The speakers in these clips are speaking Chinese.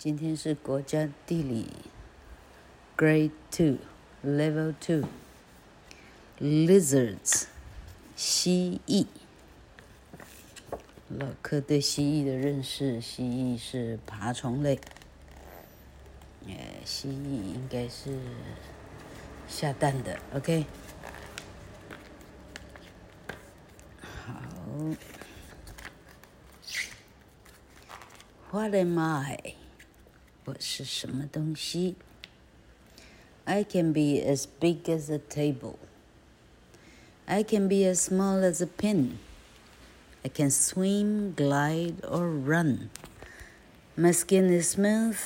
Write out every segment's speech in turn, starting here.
今天是国家地理，Grade Two, Level Two, Lizards，蜥蜴。老柯对蜥蜴的认识，蜥蜴是爬虫类。呃，蜥蜴应该是下蛋的，OK。好，What am I？我是什么东西？I can be as big as a table. I can be as small as a pin. I can swim, glide, or run. My skin is smooth,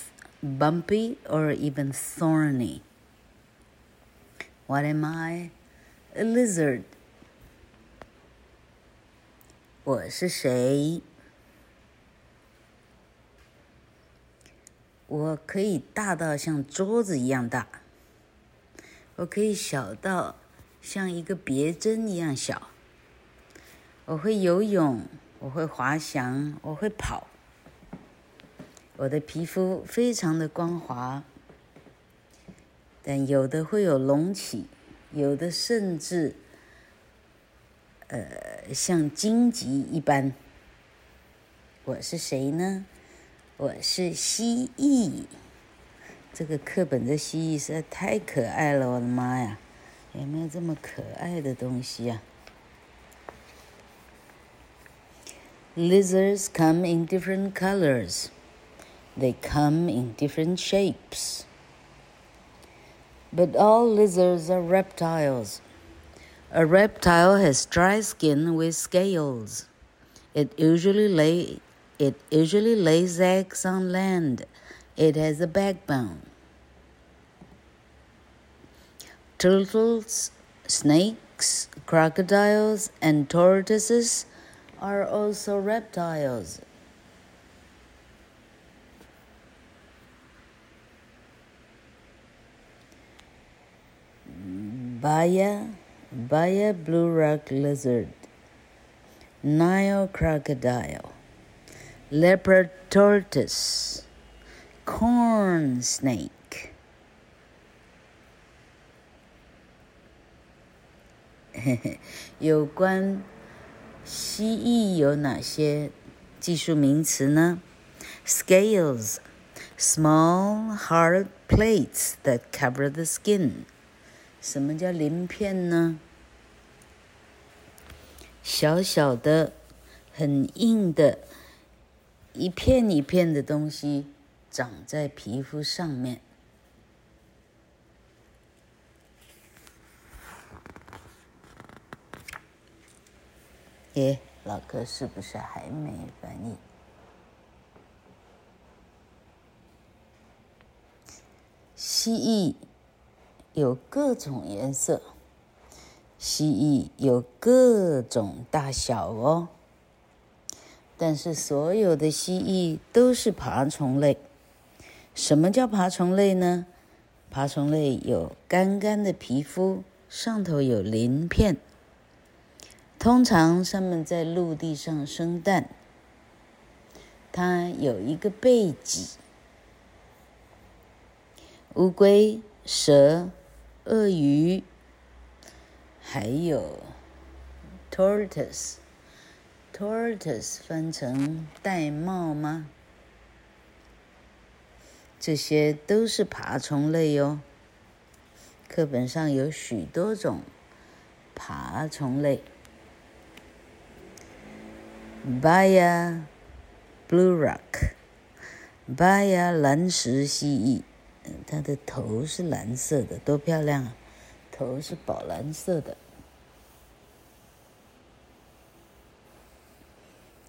bumpy, or even thorny. What am I? A lizard. 我是谁？ 我可以大到像桌子一样大，我可以小到像一个别针一样小。我会游泳，我会滑翔，我会跑。我的皮肤非常的光滑，但有的会有隆起，有的甚至，呃，像荆棘一般。我是谁呢？我是蜥蜴，这个课本的蜥蜴实在太可爱了，我的妈呀！有没有这么可爱的东西啊？Lizards come in different colors. They come in different shapes. But all lizards are reptiles. A reptile has dry skin with scales. It usually lay it usually lays eggs on land. It has a backbone. Turtles, snakes, crocodiles, and tortoises are also reptiles. Baya, Baya blue rock lizard, Nile crocodile leopard tortoise, corn snake. 嘿嘿，有关蜥蜴有哪些技术名词呢？Scales, small hard plates that cover the skin. 什么叫鳞片呢？小小的、很硬的。 一片一片的东西长在皮肤上面。耶，老哥是不是还没反应？蜥蜴有各种颜色，蜥蜴有各种大小哦。但是所有的蜥蜴都是爬虫类。什么叫爬虫类呢？爬虫类有干干的皮肤，上头有鳞片。通常它们在陆地上生蛋。它有一个背脊。乌龟、蛇、鳄鱼，还有 tortoise。Tortoise 翻成玳瑁吗？这些都是爬虫类哟。课本上有许多种爬虫类。Baya Blue Rock，Baya 蓝石蜥蜴，它的头是蓝色的，多漂亮啊！头是宝蓝色的。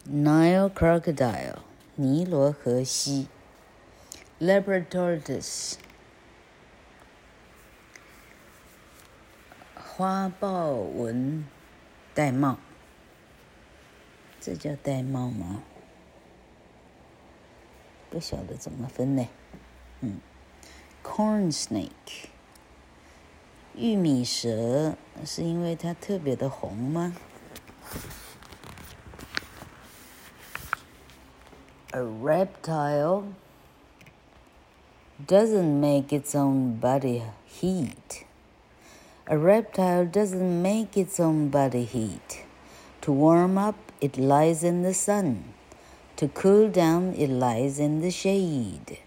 Nile crocodile，尼罗河蜥；leopard tortoise，花豹纹玳瑁。这叫玳瑁吗？不晓得怎么分呢。嗯，corn snake，玉米蛇，是因为它特别的红吗？A reptile doesn't make its own body heat. A reptile doesn't make its own body heat. To warm up, it lies in the sun. To cool down, it lies in the shade.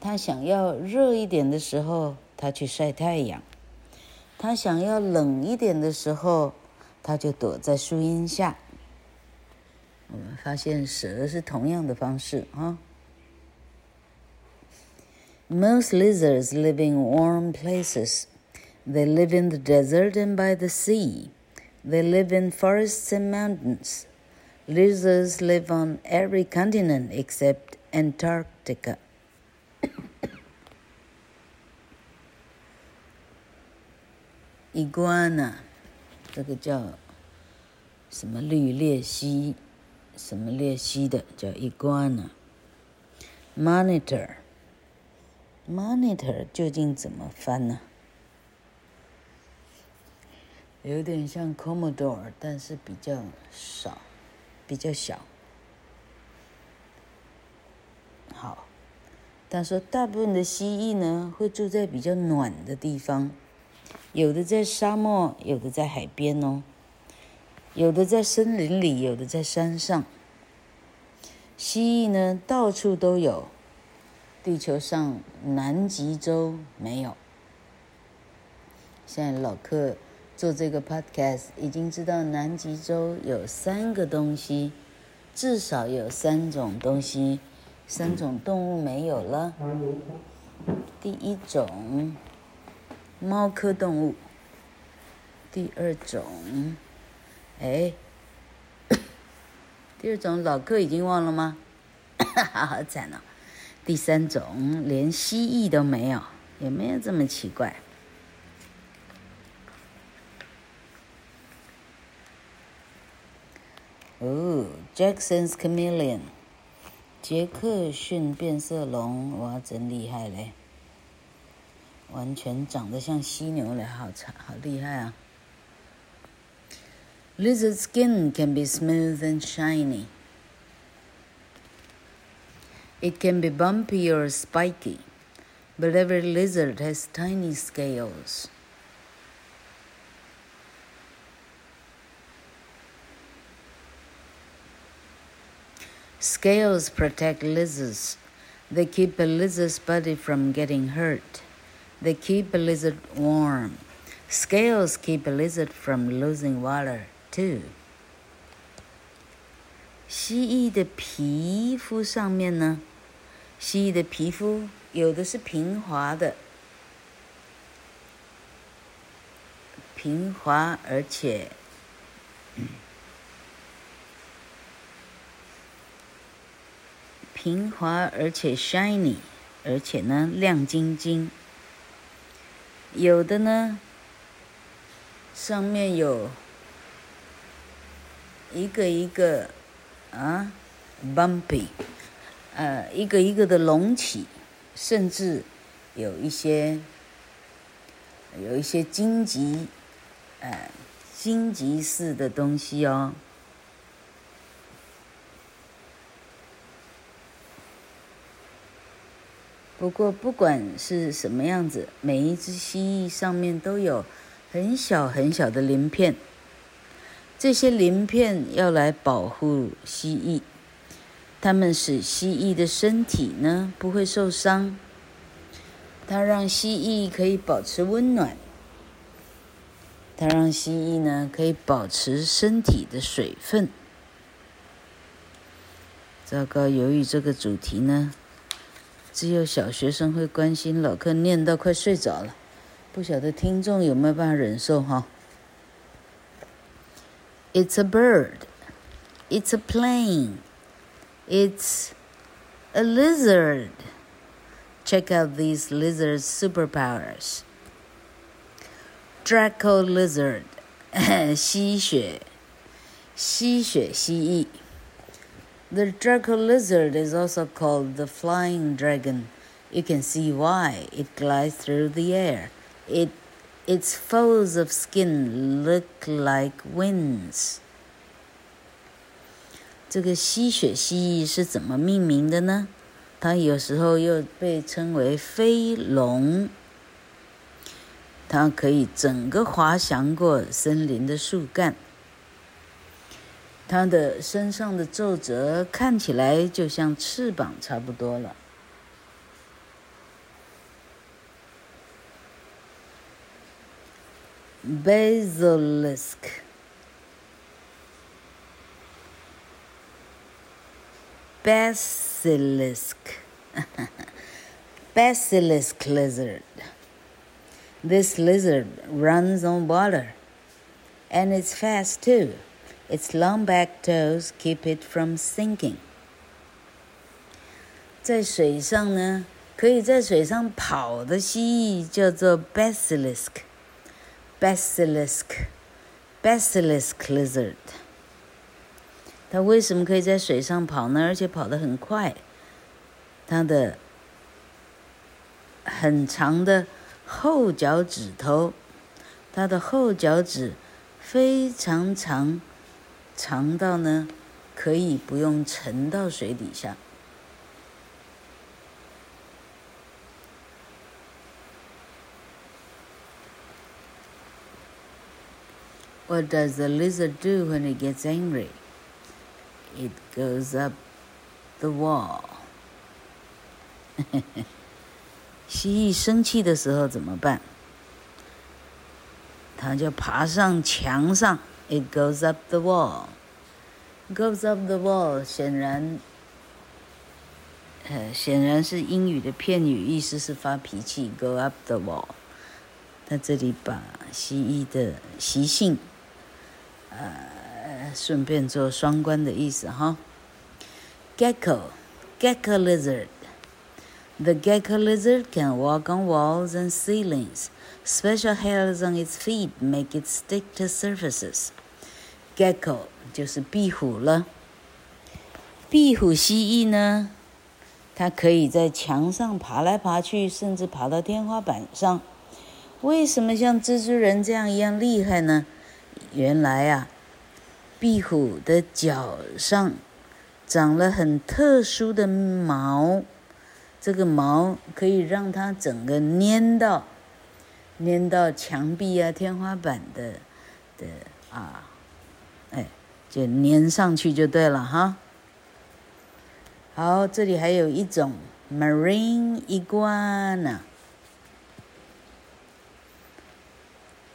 爬虫类没有办法自己制造体温，所以怎么办呢？它想要热一点的时候，它去晒太阳；它想要冷一点的时候，它就躲在树荫下。我们发现蛇是同样的方式啊。Most lizards live in warm places. They live in the desert and by the sea. They live in forests and mountains. Lizards live on every continent except Antarctica. Iguana，这个叫什么绿鬣蜥，什么鬣蜥的叫 iguana。Monitor。Monitor 究竟怎么翻呢？有点像 Commodore，但是比较少，比较小。好，他说大部分的蜥蜴呢，会住在比较暖的地方，有的在沙漠，有的在海边哦，有的在森林里，有的在山上。蜥蜴呢，到处都有。地球上南极洲没有。现在老客做这个 podcast 已经知道南极洲有三个东西，至少有三种东西，三种动物没有了。第一种，猫科动物。第二种，哎，第二种老客已经忘了吗？好好惨哦。第三种连蜥蜴都没有，有没有这么奇怪？哦，Jackson's chameleon，杰克逊变色龙，哇，真厉害嘞！完全长得像犀牛嘞，好长，好厉害啊！Lizard skin can be smooth and shiny. It can be bumpy or spiky, but every lizard has tiny scales. Scales protect lizards. They keep a lizard's body from getting hurt. They keep a lizard warm. Scales keep a lizard from losing water, too. 蜥蜴的皮肤上面呢？蜥蜴的皮肤有的是平滑的，平滑而且平滑而且 shiny，而且呢亮晶晶。有的呢上面有一个一个啊 bumpy。呃，一个一个的隆起，甚至有一些有一些荆棘，呃，荆棘似的东西哦。不过不管是什么样子，每一只蜥蜴上面都有很小很小的鳞片，这些鳞片要来保护蜥蜴。它们使蜥蜴的身体呢不会受伤，它让蜥蜴可以保持温暖，它让蜥蜴呢可以保持身体的水分。糟糕，由于这个主题呢，只有小学生会关心，老课念到快睡着了，不晓得听众有没有办法忍受哈？It's a bird. It's a plane. It's a lizard. Check out these lizards' superpowers. Draco lizard，吸血，吸血蜥蜴。The Draco lizard is also called the flying dragon You can see why it glides through the air. It, its folds of skin look like wings. 这个吸血蜥蜴是怎么命名的呢？它有时候又被称为飞龙。它可以整个滑翔过森林的树干。 它的身上的皱褶看起来就像翅膀差不多了。Basilisk。Basilisk, basilisk lizard. This lizard runs on water, and it's fast too. Its long back toes keep it from sinking. 在水上呢，可以在水上跑的蜥蜴叫做 basilisk, basilisk, basilisk lizard. 它为什么可以在水上跑呢？而且跑得很快。它的很长的后脚趾头，它的后脚趾非常长，长到呢可以不用沉到水底下。What does the lizard do when it gets angry? It goes up the wall. 蜥蜴生气的时候怎么办？它就爬上墙上。It goes up the wall. Goes up the wall，显然，呃，显然是英语的片语，意思是发脾气。Go up the wall。它这里把蜥蜴的习性，呃。顺便做双关的意思哈。Gecko, gecko lizard. The gecko lizard can walk on walls and ceilings. Special hairs on its feet make it stick to surfaces. Gecko 就是壁虎了。壁虎蜥蜴呢，它可以在墙上爬来爬去，甚至爬到天花板上。为什么像蜘蛛人这样一样厉害呢？原来啊。壁虎的脚上长了很特殊的毛，这个毛可以让它整个粘到粘到墙壁啊、天花板的的啊，就粘上去就对了哈。好，这里还有一种 marine iguana，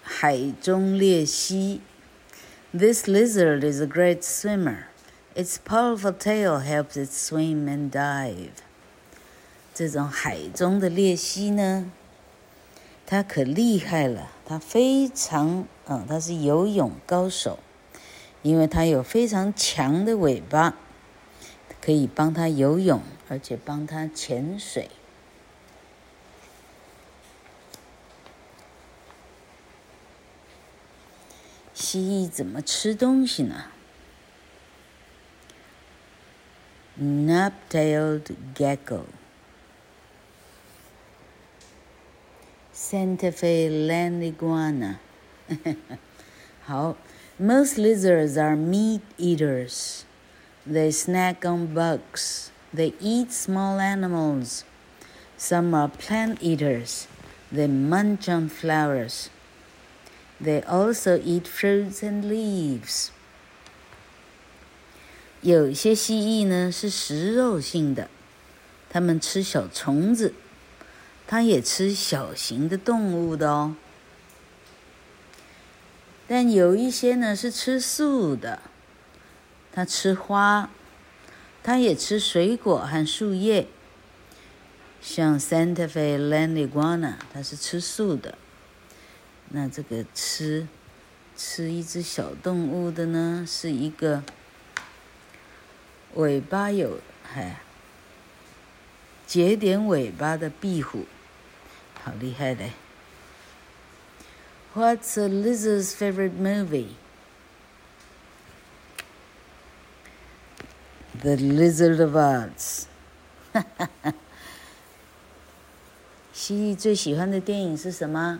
海中鬣蜥。This lizard is a great swimmer. Its powerful tail helps it swim and dive. 这种海中的鬣蜥呢，它可厉害了。它非常，嗯，它是游泳高手，因为它有非常强的尾巴，可以帮它游泳，而且帮它潜水。蜥蜴怎么吃东西呢？Knot-tailed gecko, Santa Fe land iguana。好 ，Most lizards are meat eaters. They snack on bugs. They eat small animals. Some are plant eaters. They munch on flowers. They also eat fruits and leaves. 有些蜥蜴呢是食肉性的，它们吃小虫子，它也吃小型的动物的哦。 但有一些呢是吃素的，它吃花，它也吃水果和树叶。像 Santa Fe land iguana，它是吃素的。那这个吃吃一只小动物的呢，是一个尾巴有哎节点尾巴的壁虎，好厉害嘞！What's a lizard's favorite movie? The Lizard of Oz. 蜥蜴最喜欢的电影是什么？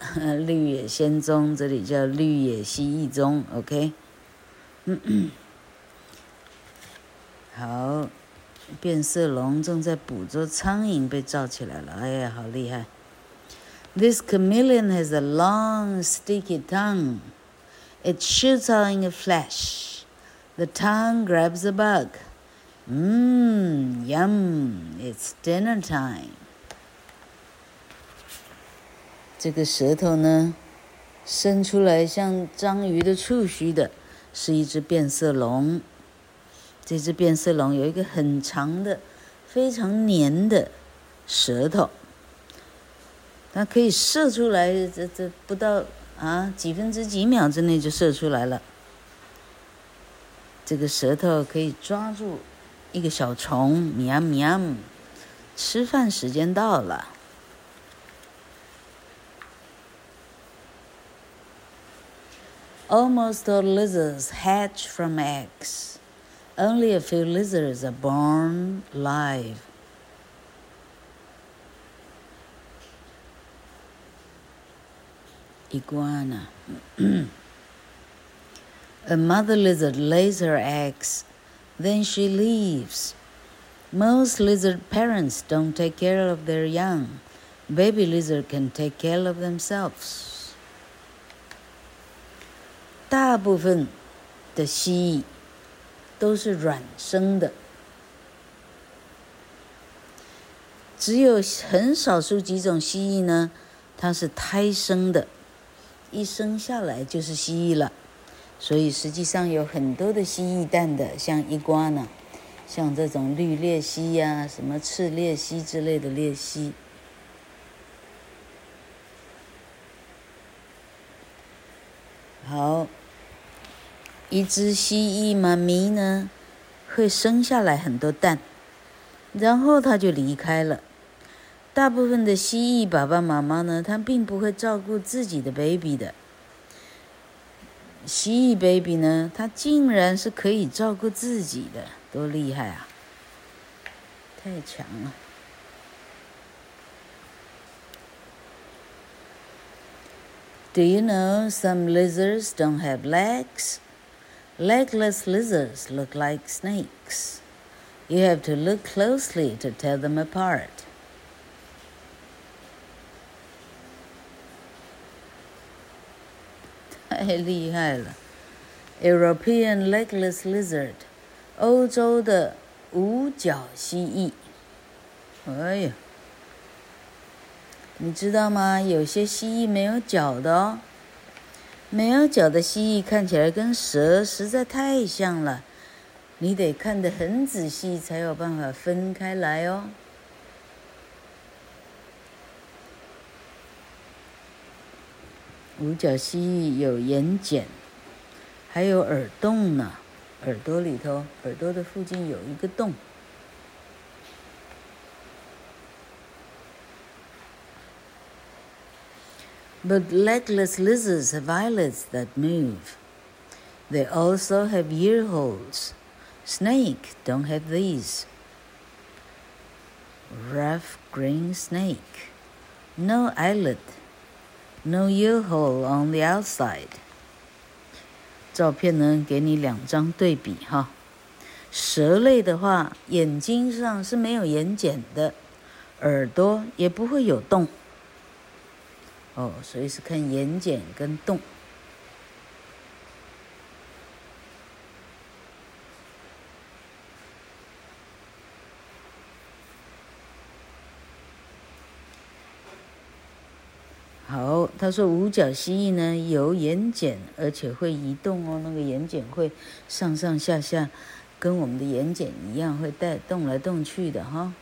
《绿野仙踪》，这里叫《绿野蜥蜴踪》，OK。嗯嗯。好，变色龙正在捕捉苍蝇，被罩起来了。哎呀，好厉害 ！This chameleon has a long, sticky tongue. It shoots out in a flash. The tongue grabs a bug. Mmm, yum! It's dinner time. 这个舌头呢，伸出来像章鱼的触须的，是一只变色龙。这只变色龙有一个很长的、非常黏的舌头， 它可以射出来，这这不到啊几分之几秒之内就射出来了。这个舌头可以抓住一个小虫，喵喵，吃饭时间到了。Almost all lizards hatch from eggs. Only a few lizards are born live. Iguana. a mother lizard lays her eggs, then she leaves. Most lizard parents don't take care of their young. Baby lizard can take care of themselves. 大部分的蜥蜴都是卵生的，只有很少数几种蜥蜴呢，它是胎生的， 一生下来就是蜥蜴了。所以实际上有很多的蜥蜴蛋的，像伊瓜呢，像这种绿鬣蜥呀、什么赤鬣蜥之类的鬣蜥。好。一只蜥蜴妈咪呢，会生下来很多蛋，然后它就离开了。大部分的蜥蜴爸爸妈妈呢，他并不会照顾自己的 baby 的。蜥蜴 baby 呢，它竟然是可以照顾自己的，多厉害啊！太强了。Do you know some lizards don't have legs? Legless lizards look like snakes. You have to look closely to tell them apart. 太厉害了！European legless lizard，欧洲的无脚蜥蜴。哎呀，你知道吗？有些蜥蜴没有脚的哦。没有脚的蜥蜴看起来跟蛇实在太像了，你得看得很仔细才有办法分开来哦。五角蜥蜴有眼瞼，还有耳洞呢，耳朵里头，耳朵的附近有一个洞。But legless lizards have eyelids that move. They also have ear holes. Snake don't have these. Rough green snake. No eyelid. No ear hole on the outside. 照片呢，给你两张对比哈。蛇类的话，眼睛上是没有眼睑的，耳朵也不会有洞。哦，所以是看眼睑跟洞。好，他说五角蜥蜴呢有眼睑，而且会移动哦，那个眼睑会上上下下，跟我们的眼睑一样，会带动来动去的哈、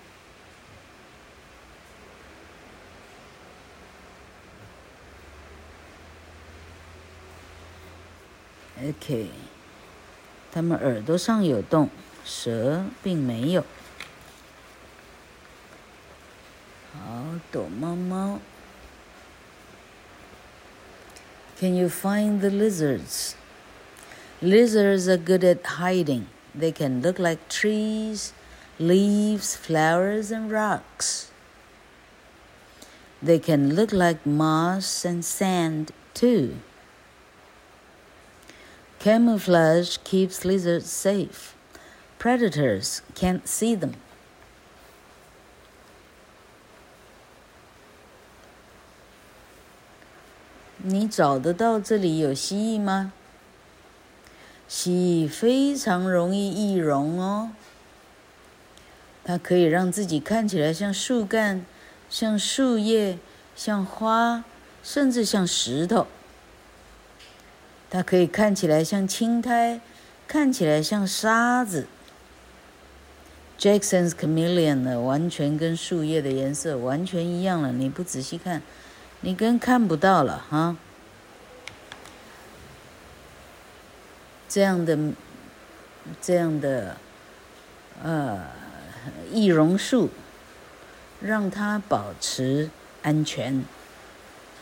OK，它们耳朵上有洞，蛇并没有。好，躲猫猫。Can you find the lizards? Lizards are good at hiding. They can look like trees, leaves, flowers, and rocks. They can look like moss and sand too. Camouflage keeps lizards safe. Predators can't see them. 你找得到这里有蜥蜴吗？蜥蜴非常容易易容哦。它可以让自己看起来像树干、像树叶、像花，甚至像石头。它可以看起来像青苔，看起来像沙子。Jackson's chameleon 呢，完全跟树叶的颜色完全一样了。你不仔细看。你更看不到了哈，这样的，这样的，呃，易容术，让它保持安全，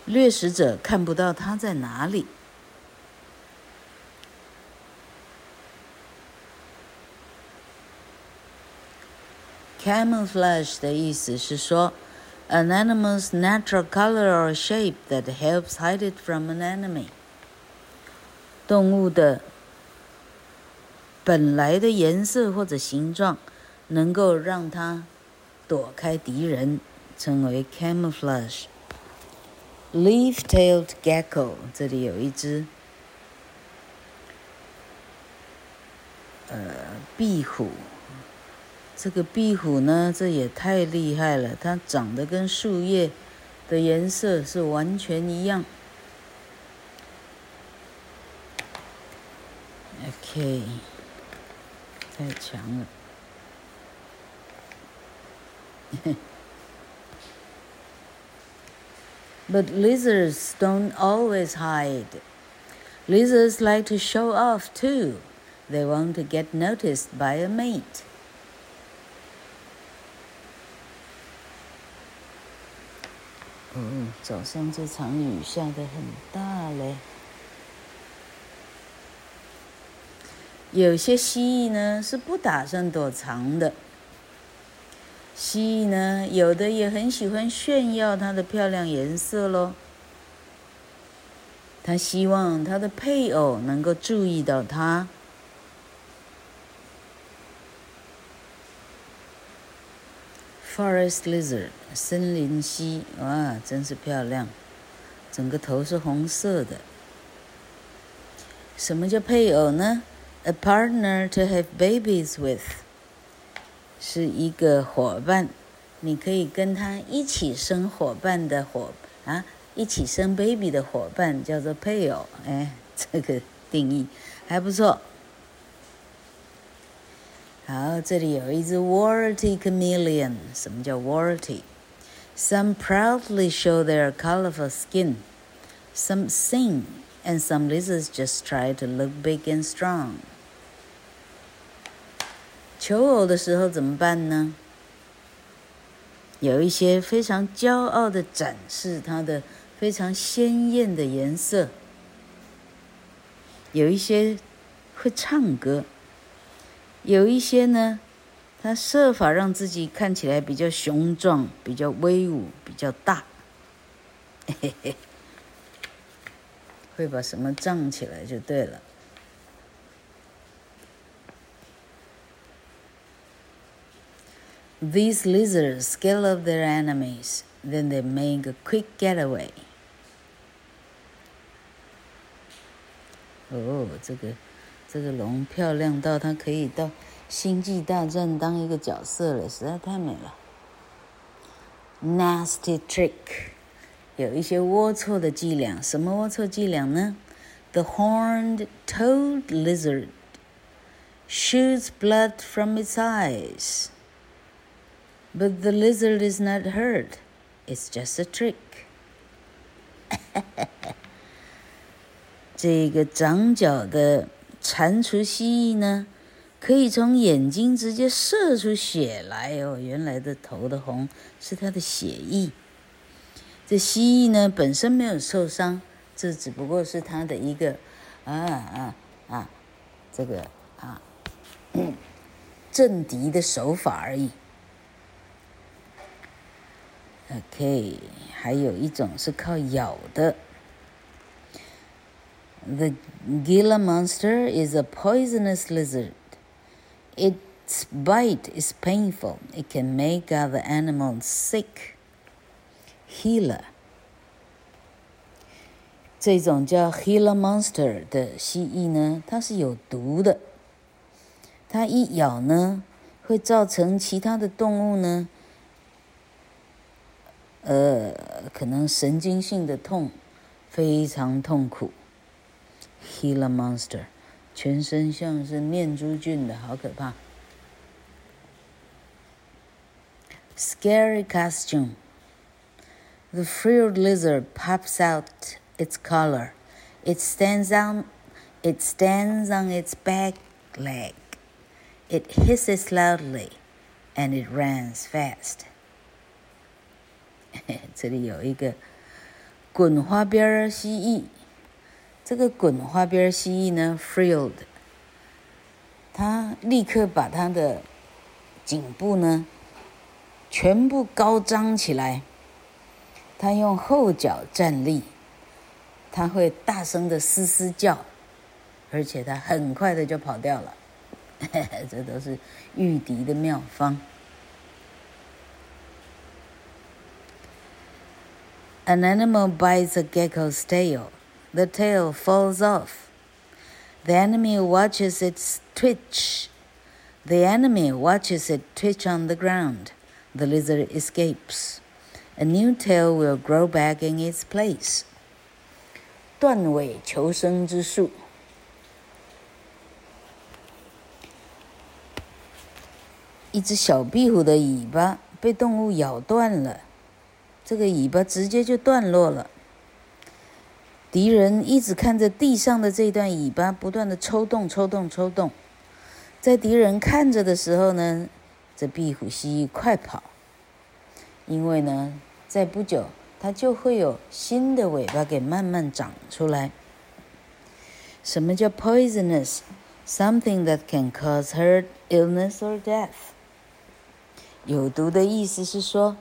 掠食者看不到它在哪里。Camouflage 的意思是说。An animal's natural color or shape that helps hide it from an enemy。动物的本来的颜色或者形状，能够让它躲开敌人，称为 camouflage。Leaf-tailed gecko，这里有一只，呃，壁虎。这个壁虎呢，这也太厉害了！它长得跟树叶的颜色是完全一样。OK，太强了。But lizards don't always hide. Lizards like to show off too. They want to get noticed by a mate. 嗯，早上这场雨下的很大嘞。有些蜥蜴呢是不打算躲藏的。蜥蜴呢，有的也很喜欢炫耀它的漂亮颜色喽。它希望它的配偶能够注意到它。Forest lizard，森林蜥，哇，真是漂亮，整个头是红色的。什么叫配偶呢？A partner to have babies with，是一个伙伴，你可以跟他一起生伙伴的伙啊，一起生 baby 的伙伴叫做配偶。哎，这个定义还不错。好，这里有一只 warty chameleon。什么叫 warty？Some proudly show their colorful skin. Some sing, and some lizards just try to look big and strong. 求偶的时候怎么办呢？有一些非常骄傲的展示它的非常鲜艳的颜色，有一些会唱歌。 有一些呢，他设法让自己看起来比较雄壮、比较威武、比较大，嘿嘿，会把什么胀起来就对了。These lizards scale off their enemies, then they make a quick getaway. 哦，这个。这个龙漂亮到它可以到《星际大战》当一个角色了，实在太美了。Nasty trick，有一些龌龊的伎俩。什么龌龊伎俩呢？The horned toad lizard shoots blood from its eyes, but the lizard is not hurt. It's just a trick. 这个长角的。 蟾蜍蜥蜴呢，可以从眼睛直接射出血来哦。原来的头的红是它的血液。这蜥蜴呢，本身没有受伤，这只不过是它的一个啊啊啊，这个啊 政敌的手法而已。OK，还有一种是靠咬的。The Gila monster is a poisonous lizard. Its bite is painful. It can make other animals sick. Gila，这种叫 Gila monster 的蜥蜴呢，它是有毒的。它一咬呢，会造成其他的动物呢，呃，可能神经性的痛，非常痛苦。 Gila monster，全身像是念珠菌的，好可怕。Scary costume。The frilled lizard pops out its collar. It stands on, it stands on its back leg. It hisses loudly, and it runs fast. 这里有一个滚花边蜥蜴。 这个滚花边蜥蜴呢，frilled，它立刻把它的颈部呢全部高张起来，它用后脚站立，它会大声的嘶嘶叫，而且它很快的就跑掉了，这都是御敌的妙方。An animal bites a gecko's tail. The tail falls off. The enemy watches it twitch. The enemy watches it twitch on the ground. The lizard escapes. A new tail will grow back in its place. 断尾求生之术。一只小壁虎的尾巴被动物咬断了，这个尾巴直接就断落了。 敌人一直看着地上的这段尾巴，不断的抽动、抽动、抽动。在敌人看着的时候呢，这壁虎蜥蜴快跑，因为呢，在不久它就会有新的尾巴给慢慢长出来。什么叫 poisonous？Something that can cause hurt, illness or death。有毒的意思是说，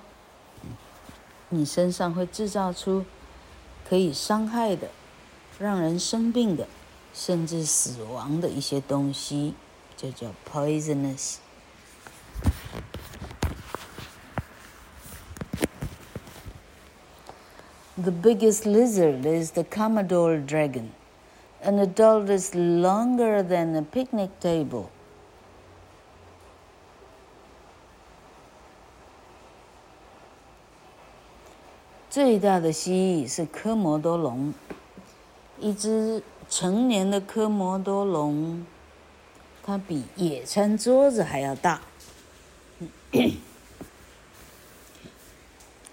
你身上会制造出。可以伤害的、让人生病的，甚至死亡的一些东西，就叫 poisonous。The biggest lizard is the Commodore dragon. An adult is longer than a picnic table. 最大的蜥蜴是科摩多龙，一只成年的科摩多龙，它比野餐桌子还要大。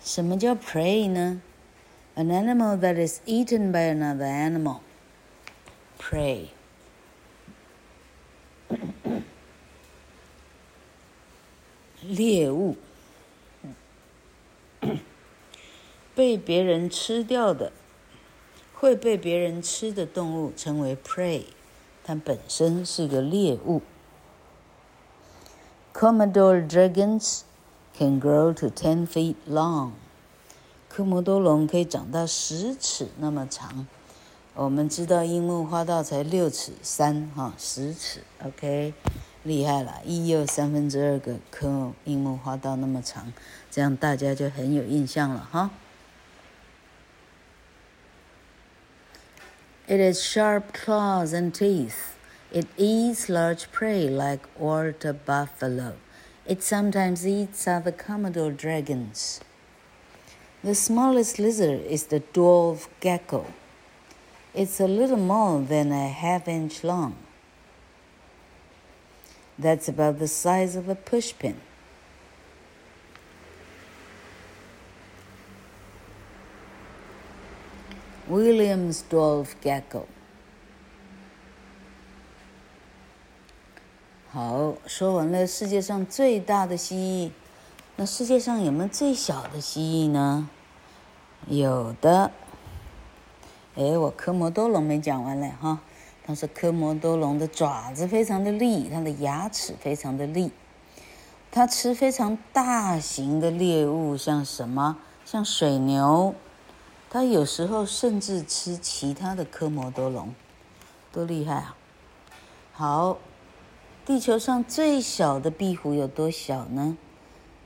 什么叫 prey 呢？An animal that is eaten by another animal. Prey。猎物。被别人吃掉的，会被别人吃的动物称为 prey，它本身是个猎物。Commodore dragons can grow to ten feet long。科摩多龙可以长到十尺那么长。我们知道樱木花道才六尺三，哈，十尺，OK，厉害了，一又三分之二个科樱木花道那么长，这样大家就很有印象了，哈。It has sharp claws and teeth. It eats large prey like water buffalo. It sometimes eats other Commodore dragons. The smallest lizard is the dwarf gecko. It's a little more than a half inch long. That's about the size of a pushpin. Williams dwarf gecko。好，说完了世界上最大的蜥蜴，那世界上有没有最小的蜥蜴呢？有的。哎，我科摩多龙没讲完嘞哈。但是科摩多龙的爪子非常的利，它的牙齿非常的利。它吃非常大型的猎物，像什么？像水牛。它有时候甚至吃其他的科摩多龙，多厉害啊！好，地球上最小的壁虎有多小呢？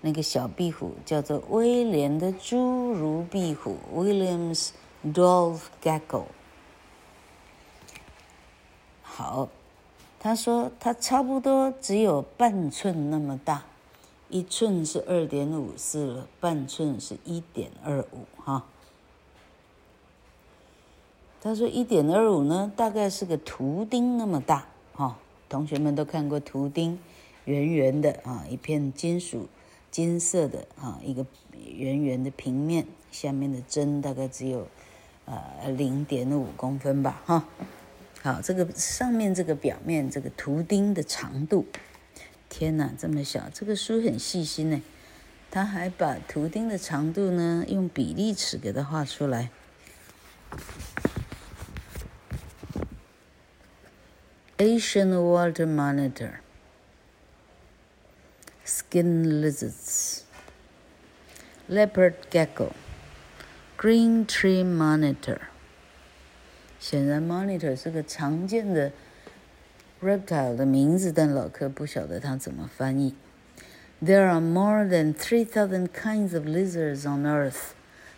那个小壁虎叫做威廉的侏儒壁虎 （Williams Dwarf Gecko）。好，他说它差不多只有半寸那么大，一寸是二点五四了，半寸是一点二五哈。他说一点二五呢，大概是个图钉那么大哈、同学们都看过图钉，圆圆的啊，一片金属金色的啊，一个圆圆的平面，下面的针大概只有呃零点五公分吧哈、好，这个上面这个表面这个图钉的长度，天哪，这么小！这个书很细心呢，他还把图钉的长度呢用比例尺给它画出来。Asian water monitor, skin lizards, leopard gecko, green tree monitor。显然，monitor 是个常见的 reptile 的名字，但老柯不晓得它怎么翻译。There are more than three thousand kinds of lizards on Earth.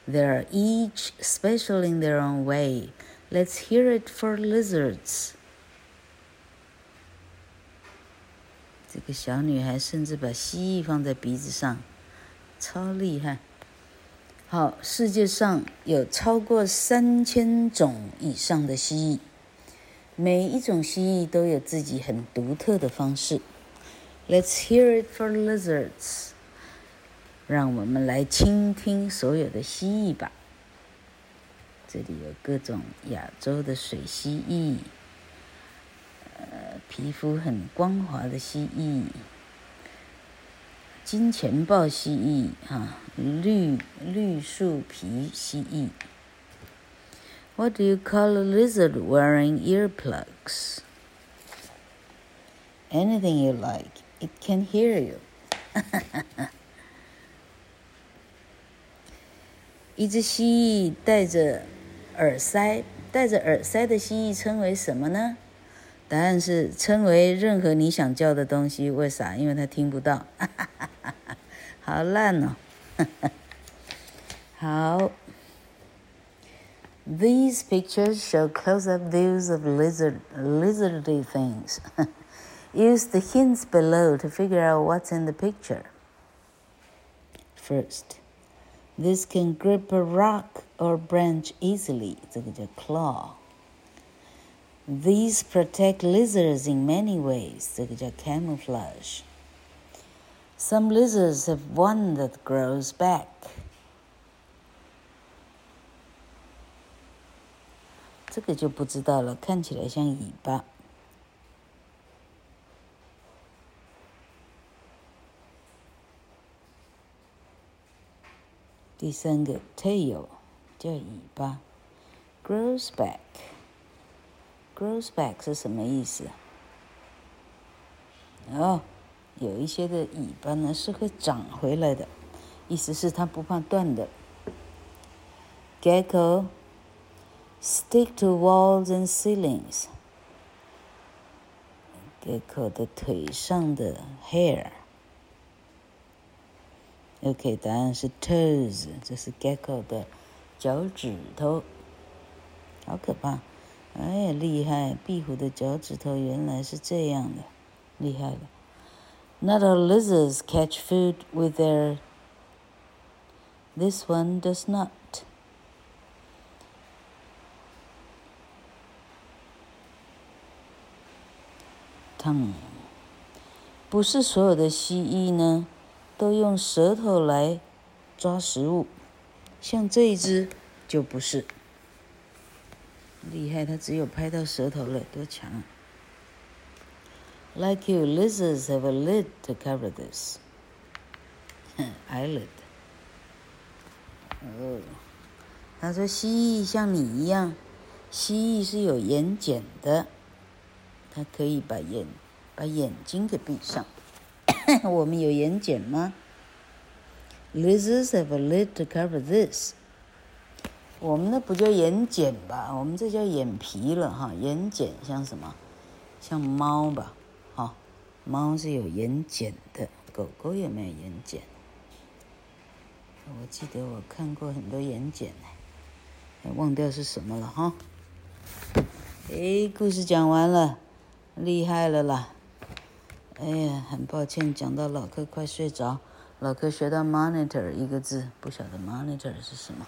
They are each special in their own way. Let's hear it for lizards. 这个小女孩甚至把蜥蜴放在鼻子上，超厉害。好，世界上有超过三千种以上的蜥蜴，每一种蜥蜴都有自己很独特的方式。Let's hear it for lizards。让我们来倾听所有的蜥蜴吧。这里有各种亚洲的水蜥蜴。呃，皮肤很光滑的蜥蜴，金钱豹蜥蜴，哈、啊，绿绿树皮蜥蜴。What do you call a lizard wearing earplugs? Anything you like. It can hear you. 一只蜥蜴戴着耳塞，戴着耳塞的蜥蜴称为什么呢？答案是称为任何你想叫的东西，为啥？因为它听不到，好烂哦！好，These pictures show close-up views of lizard lizardy things. Use the hints below to figure out what's in the picture. First, this can grip a rock or branch easily. 这个叫 claw. These protect lizards in many ways. 这个叫 camouflage. Some lizards have one that grows back. 这个就不知道了，看起来像尾巴。第三个 tail 叫尾巴，grows back。Grows back 是什么意思？哦，有一些的尾巴呢是会长回来的，意思是它不怕断的。Gecko stick to walls and ceilings。Gecko 的腿上的 hair。OK，答案是 toes，这是 Gecko 的脚趾头，好可怕。哎，厉害！壁虎的脚趾头原来是这样的，厉害了。Not all lizards catch food with their. This one does not. 哼不是所有的蜥蜴呢，都用舌头来抓食物，像这一只就不是。厉害，他只有拍到舌头了，多强啊！Like you, lizards have a lid to cover this. Eyelid. 哦，他说蜥蜴像你一样，蜥蜴是有眼睑的，它可以把眼把眼睛给闭上。我们有眼睑吗？Lizards have a lid to cover this。我们那不叫眼睑吧？我们这叫眼皮了哈。眼睑像什么？像猫吧？哈，猫是有眼睑的，狗狗有没有眼睑？我记得我看过很多眼睑呢，忘掉是什么了哈。哎，故事讲完了，厉害了啦！哎呀，很抱歉，讲到老柯快睡着。老柯学到 monitor 一个字，不晓得 monitor 是什么。